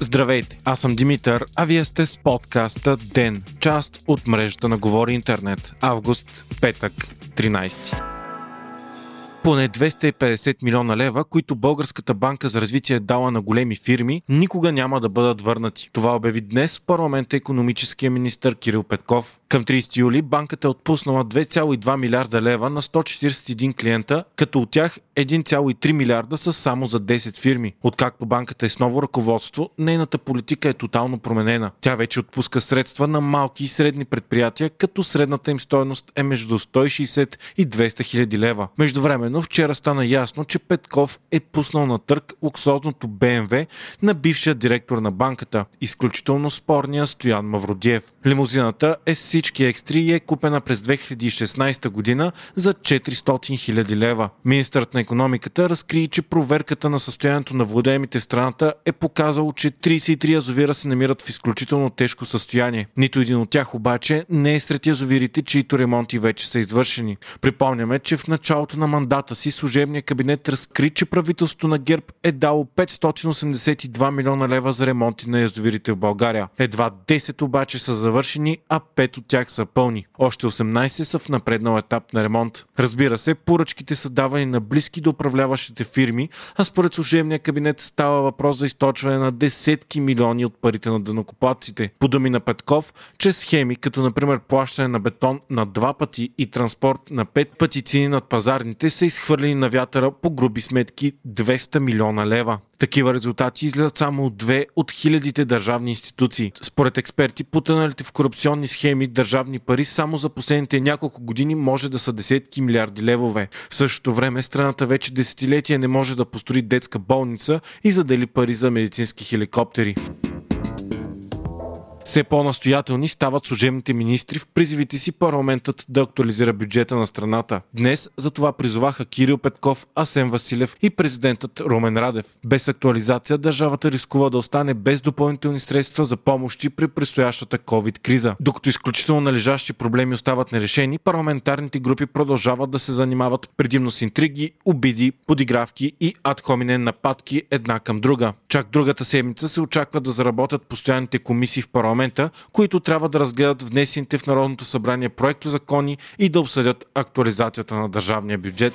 Здравейте, аз съм Димитър, а вие сте с подкаста ДЕН, част от мрежата на Говори Интернет. Август, петък, 13 поне 250 милиона лева, които Българската банка за развитие е дала на големи фирми, никога няма да бъдат върнати. Това обяви днес в парламента економическия министр Кирил Петков. Към 30 юли банката е отпуснала 2,2 милиарда лева на 141 клиента, като от тях 1,3 милиарда са само за 10 фирми. Откакто банката е с ново ръководство, нейната политика е тотално променена. Тя вече отпуска средства на малки и средни предприятия, като средната им стоеност е между 160 и 200 хиляди лева. Междувременно вчера стана ясно, че Петков е пуснал на търг луксозното БМВ на бившия директор на банката, изключително спорния Стоян Мавродиев. Лимузината е си всички екстри и е купена през 2016 година за 400 000 лева. Министърът на економиката разкри, че проверката на състоянието на владеемите страната е показало, че 33 язовира се намират в изключително тежко състояние. Нито един от тях обаче не е сред язовирите, чието ремонти вече са извършени. Припомняме, че в началото на мандата си служебният кабинет разкри, че правителството на ГЕРБ е дало 582 милиона лева за ремонти на язовирите в България. Едва 10 обаче са завършени, а 5 от тях са пълни. Още 18 са в напреднал етап на ремонт. Разбира се, поръчките са давани на близки до управляващите фирми, а според служебния кабинет става въпрос за източване на десетки милиони от парите на дънокопаците. По думи на Петков, чрез схеми, като например плащане на бетон на два пъти и транспорт на пет пъти цени над пазарните, са изхвърлени на вятъра по груби сметки 200 милиона лева. Такива резултати излизат само от две от хилядите държавни институции. Според експерти, потъналите в корупционни схеми държавни пари само за последните няколко години може да са десетки милиарди левове. В същото време страната вече десетилетия не може да построи детска болница и задели пари за медицински хеликоптери. Все по-настоятелни стават служебните министри в призивите си парламентът да актуализира бюджета на страната. Днес за това призоваха Кирил Петков, Асен Василев и президентът Румен Радев. Без актуализация държавата рискува да остане без допълнителни средства за помощи при предстоящата COVID-криза. Докато изключително належащи проблеми остават нерешени, парламентарните групи продължават да се занимават предимно с интриги, обиди, подигравки и адхоминен нападки една към друга. Чак другата седмица се очаква да заработят постоянните комисии в парламент парламента, които трябва да разгледат внесените в Народното събрание проекто закони и да обсъдят актуализацията на държавния бюджет.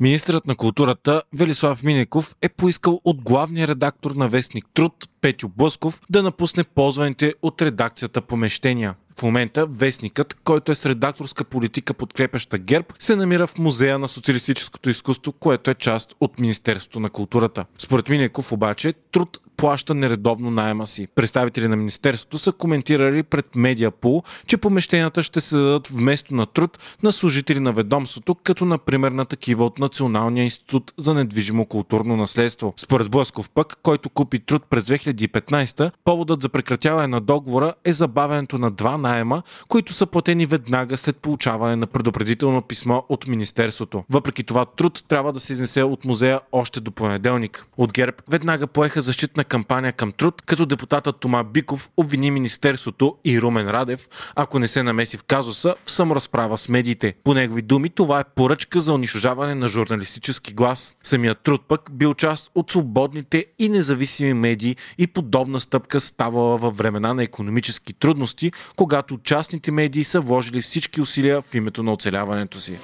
Министърът на културата Велислав Минеков е поискал от главния редактор на Вестник Труд Петю Блъсков да напусне ползваните от редакцията помещения. В момента вестникът, който е с редакторска политика подкрепяща ГЕРБ, се намира в Музея на социалистическото изкуство, което е част от Министерството на културата. Според Минеков обаче, труд плаща нередовно найема си. Представители на Министерството са коментирали пред Медиапул, че помещенията ще се дадат вместо на труд на служители на ведомството, като например на такива от Националния институт за недвижимо културно наследство. Според Блъсков пък, който купи труд през 2015, поводът за прекратяване на договора е забавянето на два найема, които са платени веднага след получаване на предупредително писмо от Министерството. Въпреки това труд трябва да се изнесе от музея още до понеделник. От ГЕРБ веднага поеха защитна кампания към труд, като депутатът Тома Биков обвини Министерството и Румен Радев, ако не се намеси в казуса, в саморазправа с медиите. По негови думи, това е поръчка за унищожаване на журналистически глас. Самият труд пък бил част от свободните и независими медии и подобна стъпка ставала във времена на економически трудности, когато частните медии са вложили всички усилия в името на оцеляването си.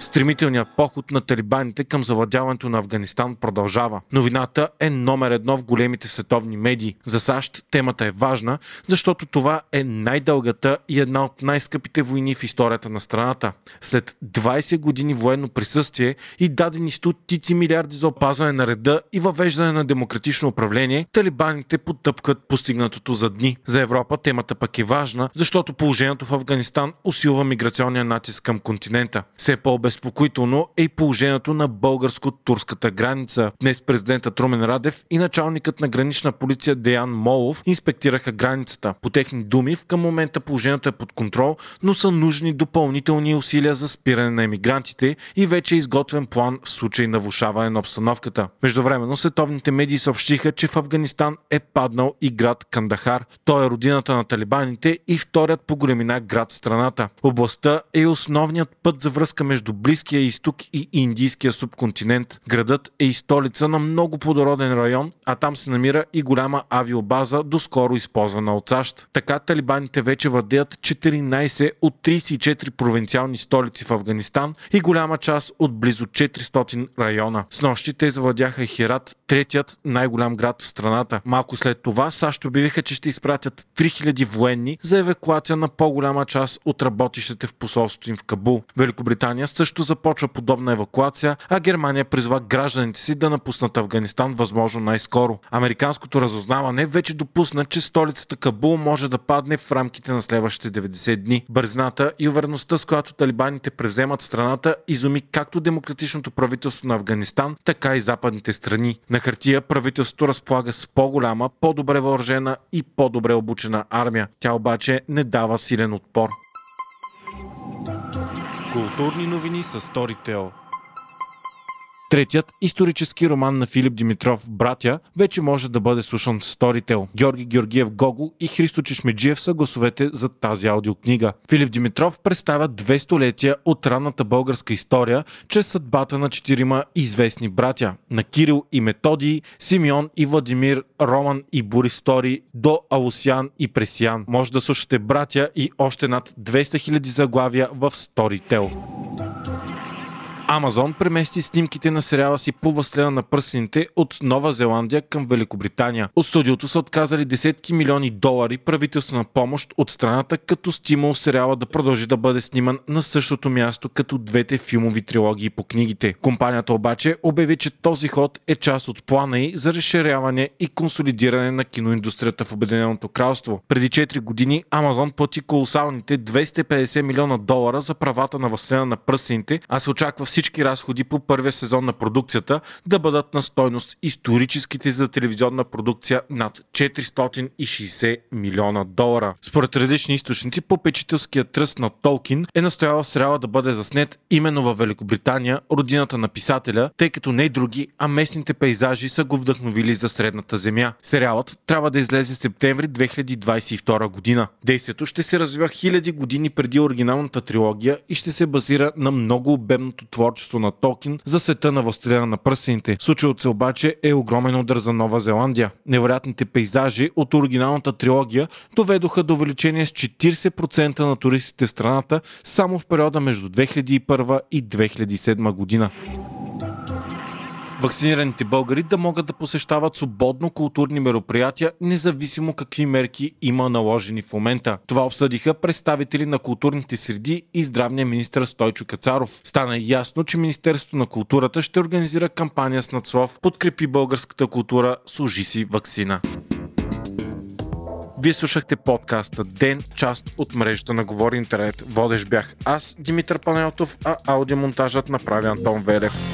Стремителният поход на талибаните към завладяването на Афганистан продължава. Новината е номер едно в големите световни медии. За САЩ темата е важна, защото това е най-дългата и една от най-скъпите войни в историята на страната. След 20 години военно присъствие и дадени стотици милиарди за опазване на реда и въвеждане на демократично управление, талибаните потъпкат постигнатото за дни. За Европа темата пък е важна, защото положението в Афганистан усилва миграционния натиск към континента. Все по Безпокоително е и положението на българско-турската граница. Днес президентът Румен Радев и началникът на гранична полиция Деян Молов инспектираха границата. По техни думи, в към момента положението е под контрол, но са нужни допълнителни усилия за спиране на емигрантите и вече е изготвен план в случай на влушаване на обстановката. Междувременно световните медии съобщиха, че в Афганистан е паднал и град Кандахар. Той е родината на талибаните и вторият по големина град страната. Областта е основният път за връзка между Близкия изток и Индийския субконтинент. Градът е и столица на много плодороден район, а там се намира и голяма авиобаза, доскоро използвана от САЩ. Така талибаните вече владеят 14 от 34 провинциални столици в Афганистан и голяма част от близо 400 района. С нощи те завладяха Хират, третият най-голям град в страната. Малко след това САЩ обявиха, че ще изпратят 3000 военни за евакуация на по-голяма част от работещите в посолството им в Кабул. Великобритания също започва подобна евакуация, а Германия призва гражданите си да напуснат Афганистан възможно най-скоро. Американското разузнаване вече допусна, че столицата Кабул може да падне в рамките на следващите 90 дни. Бързината и увереността, с която талибаните преземат страната, изуми както демократичното правителство на Афганистан, така и западните страни. На хартия правителството разполага с по-голяма, по-добре въоръжена и по-добре обучена армия. Тя обаче не дава силен отпор. Културни новини с Storytel. Третият исторически роман на Филип Димитров «Братя» вече може да бъде слушан с Storytel. Георги Георгиев Гого и Христо Чешмеджиев са гласовете за тази аудиокнига. Филип Димитров представя две столетия от ранната българска история чрез съдбата на четирима известни братя – на Кирил и Методий, Симеон и Владимир, Роман и Борис Тори, до Аусян и Пресиян. Може да слушате братя и още над 200 000 заглавия в Storytel. Амазон премести снимките на сериала си по възслена на пръстените от Нова Зеландия към Великобритания. От студиото са отказали десетки милиони долари правителствена помощ от страната като стимул сериала да продължи да бъде сниман на същото място като двете филмови трилогии по книгите. Компанията обаче обяви, че този ход е част от плана й за разширяване и консолидиране на киноиндустрията в Обединеното кралство. Преди 4 години Амазон плати колосалните 250 милиона долара за правата на възслена на пръстените, а се очаква всички всички разходи по първия сезон на продукцията да бъдат на стойност историческите за телевизионна продукция над 460 милиона долара. Според различни източници, попечителският тръст на Толкин е настоял сериала да бъде заснет именно в Великобритания, родината на писателя, тъй като не други, а местните пейзажи са го вдъхновили за Средната земя. Сериалът трябва да излезе в септември 2022 година. Действието ще се развива хиляди години преди оригиналната трилогия и ще се базира на много обемното творчество творчество на Токин за света на възстреляна на пръстените. Случилото се обаче е огромен удар за Нова Зеландия. Невероятните пейзажи от оригиналната трилогия доведоха до увеличение с 40% на туристите в страната само в периода между 2001 и 2007 година вакцинираните българи да могат да посещават свободно културни мероприятия, независимо какви мерки има наложени в момента. Това обсъдиха представители на културните среди и здравния министр Стойчо Кацаров. Стана ясно, че Министерството на културата ще организира кампания с надслов Подкрепи българската култура, служи си вакцина. Вие слушахте подкаста Ден, част от мрежата на Говори Интернет. Водещ бях аз, Димитър Панелтов, а аудиомонтажът направи Антон Велев.